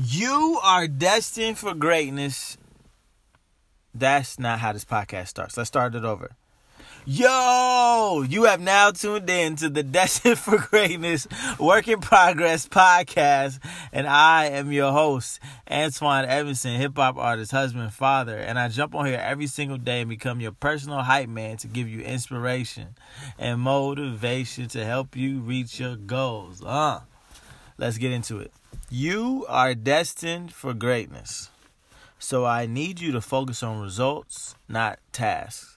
You are destined for greatness. That's not how this podcast starts. Let's start it over. Yo, you have now tuned in to the Destined for Greatness Work in Progress podcast, and I am your host, Antoine Evanson, hip hop artist, husband, father, and I jump on here every single day and become your personal hype man to give you inspiration and motivation to help you reach your goals. Uh, let's get into it. You are destined for greatness, so I need you to focus on results, not tasks.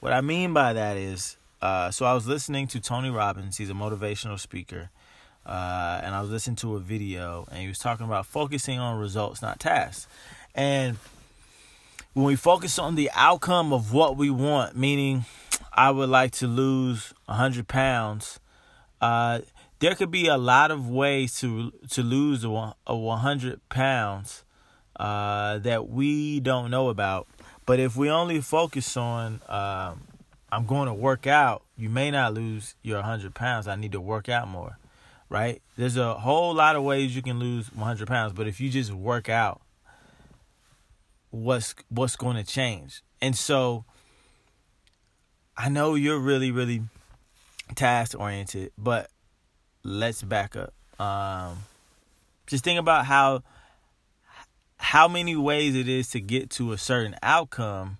What I mean by that is, uh, so I was listening to Tony Robbins. He's a motivational speaker, uh, and I was listening to a video, and he was talking about focusing on results, not tasks. And when we focus on the outcome of what we want, meaning I would like to lose 100 pounds, uh, there could be a lot of ways to to lose a, a 100 pounds uh, that we don't know about but if we only focus on, um, I'm going to work out, you may not lose your 100 pounds. I need to work out more, right? There's a whole lot of ways you can lose 100 pounds, but if you just work out, what's what's going to change? And so, I know you're really, really task oriented, but let's back up. Um, just think about how how many ways it is to get to a certain outcome,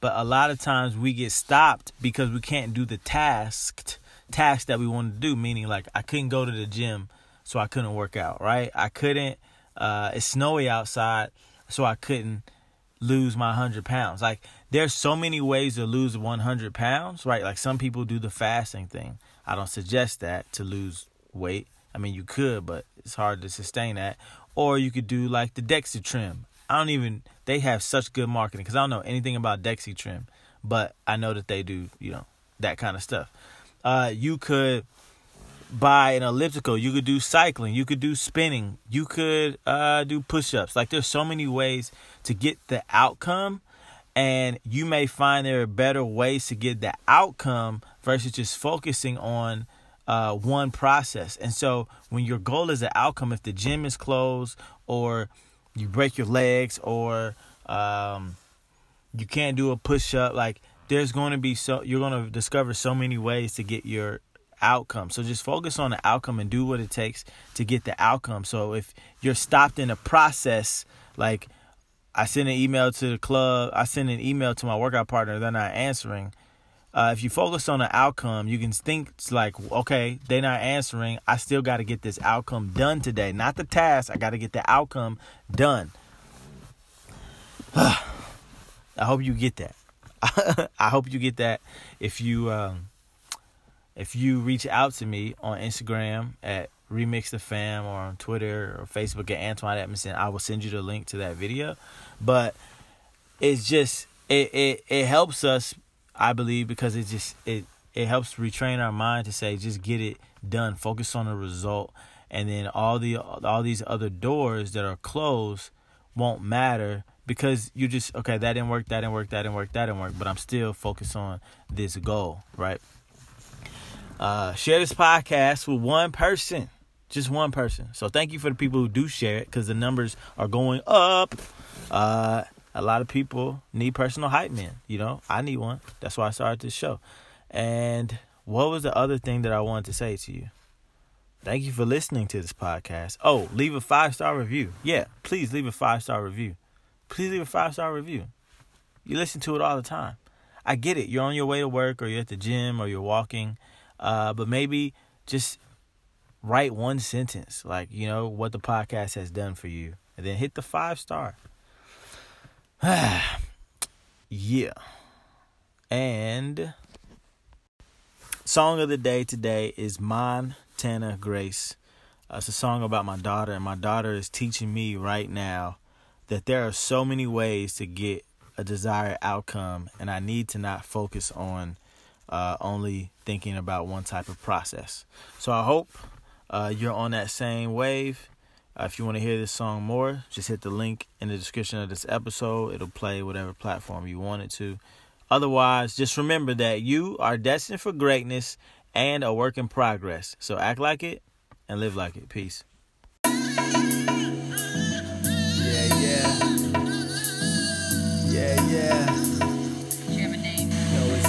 but a lot of times we get stopped because we can't do the tasked task that we want to do. Meaning, like I couldn't go to the gym, so I couldn't work out. Right? I couldn't. Uh, it's snowy outside, so I couldn't lose my hundred pounds. Like there's so many ways to lose 100 pounds. Right? Like some people do the fasting thing. I don't suggest that to lose weight. I mean, you could, but it's hard to sustain that or you could do like the Dexatrim. I don't even they have such good marketing because I don't know anything about Dexatrim, but I know that they do you know that kind of stuff. Uh, you could buy an elliptical. You could do cycling. You could do spinning. You could uh, do push-ups. Like there's so many ways to get the outcome, and you may find there are better ways to get the outcome versus just focusing on uh, one process. And so when your goal is an outcome, if the gym is closed or you break your legs or um, you can't do a push up, like there's going to be so you're going to discover so many ways to get your outcome. So just focus on the outcome and do what it takes to get the outcome. So if you're stopped in a process, like I send an email to the club, I send an email to my workout partner, they're not answering uh, if you focus on the outcome, you can think like, okay, they're not answering. I still got to get this outcome done today, not the task. I got to get the outcome done. I hope you get that. I hope you get that. If you um, if you reach out to me on Instagram at Remix the Fam or on Twitter or Facebook at Antoine Edmondson, I will send you the link to that video. But it's just it it, it helps us I believe because it just it it helps retrain our mind to say just get it done, focus on the result, and then all the all these other doors that are closed won't matter because you just okay that didn't work, that didn't work, that didn't work, that didn't work, but I'm still focused on this goal, right? Uh, share this podcast with one person, just one person. So thank you for the people who do share it because the numbers are going up. Uh, a lot of people need personal hype men. You know, I need one. That's why I started this show. And what was the other thing that I wanted to say to you? Thank you for listening to this podcast. Oh, leave a five star review. Yeah, please leave a five star review. Please leave a five star review. You listen to it all the time. I get it. You're on your way to work or you're at the gym or you're walking. Uh, but maybe just write one sentence, like, you know, what the podcast has done for you. And then hit the five star. yeah. And song of the day today is Montana Grace. Uh, it's a song about my daughter, and my daughter is teaching me right now that there are so many ways to get a desired outcome, and I need to not focus on uh, only thinking about one type of process. So I hope uh, you're on that same wave. Uh, if you want to hear this song more, just hit the link in the description of this episode. It'll play whatever platform you want it to. Otherwise, just remember that you are destined for greatness and a work in progress. So act like it and live like it. Peace. Yeah, yeah. Yeah, yeah. Yo, it's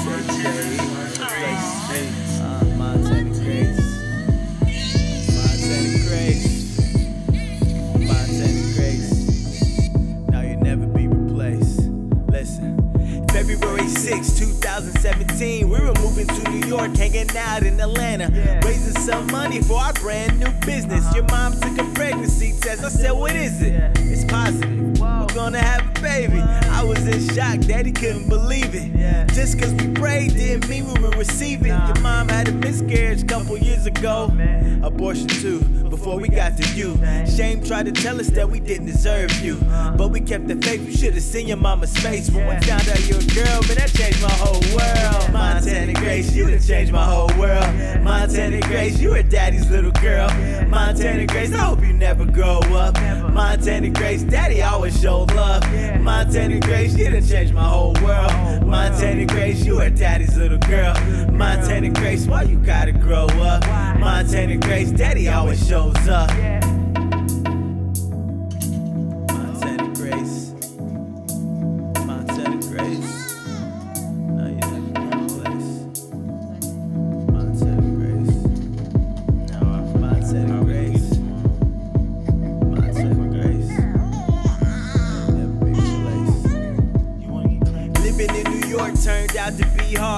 Hey. York, hanging out in Atlanta, raising some money for our brand new business. Your mom took a pregnancy test. I said, What is it? It's positive. We're gonna have a baby. I was in shock, daddy couldn't believe it. Yeah. Just cause we prayed didn't mean we would receive it. Your mom had a miscarriage a couple years ago. Abortion too, before we got to you. Shame tried to tell us that we didn't deserve you. But we kept the faith, you should have seen your mama's face. When we found out you're a girl, man, that changed my whole world. Montana Grace, you done changed my whole world. Montana Grace, you are daddy's little girl. Montana Grace, I hope you never grow up. Montana Grace, daddy always showed love. Montana Grace, you done changed my whole world. Montana Grace, you are daddy's little girl. Montana Grace, why you gotta grow up? Montana Grace, daddy always shows up.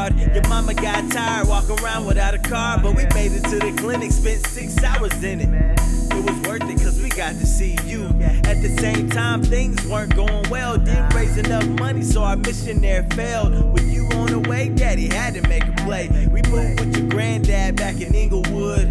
Hard. Your mama got tired walking around without a car, but we made it to the clinic, spent six hours in it. It was worth it cause we got to see you. At the same time, things weren't going well. Didn't raise enough money, so our mission there failed. With you on the way, daddy had to make a play. We moved with your granddad back in Englewood,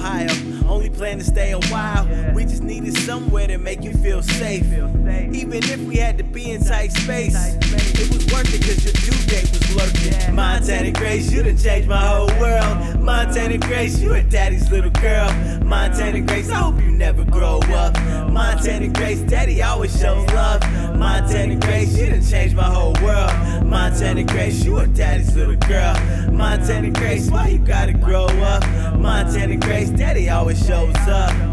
Ohio. Only plan to stay a while. We just needed somewhere to make you feel safe. Even if we had to be in tight space, it was worth it cause your due date was lurking. Montana Grace, you done changed my whole world. Montana Grace, you a daddy's little girl. Montana Grace, I hope you never grow up. Montana Grace, daddy always shows love. Montana Grace, you done changed my whole world. Montana Grace, you a daddy's little girl. Montana Grace, why you gotta grow up? Montana Grace, daddy always shows up.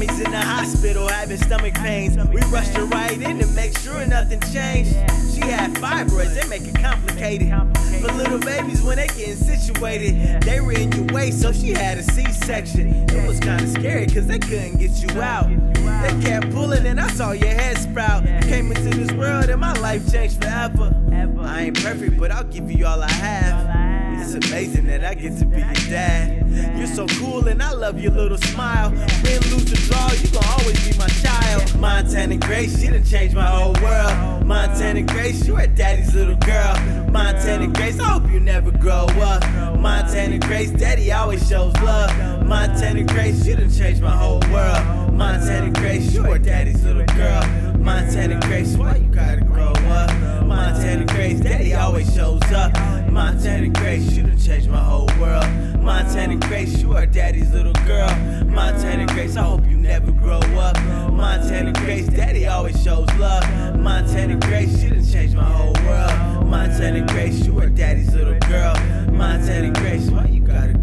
Mommy's in the hospital having stomach pains. We rushed her right in to make sure nothing changed. She had fibroids, they make it complicated. For little babies, when they getting situated, they were in your way, so she had a C-section. It was kinda scary, cause they couldn't get you out. They kept pulling and I saw your head sprout. Came into this world and my life changed forever. I ain't perfect, but I'll give you all I have. It's amazing that I get to be your dad. You're so cool and I love your little smile. Win, lose, or draw, you gon' always be my child. Montana Grace, you done changed my whole world. Montana Grace, you a daddy's little girl. Montana Grace, I hope you never grow up. Montana Grace, daddy always shows love. Montana Grace, you done changed my whole world. Montana Grace, you a daddy's little girl. Montana Grace, why you gotta grow up? Montana Grace, daddy always shows up. Montana Grace, you done changed my whole world. Montana Grace, you are daddy's little girl. Montana Grace, I hope you never grow up. Montana Grace, daddy always shows love. Montana Grace, you done changed my whole world. Montana Grace, you are daddy's little girl. Montana Grace, why you gotta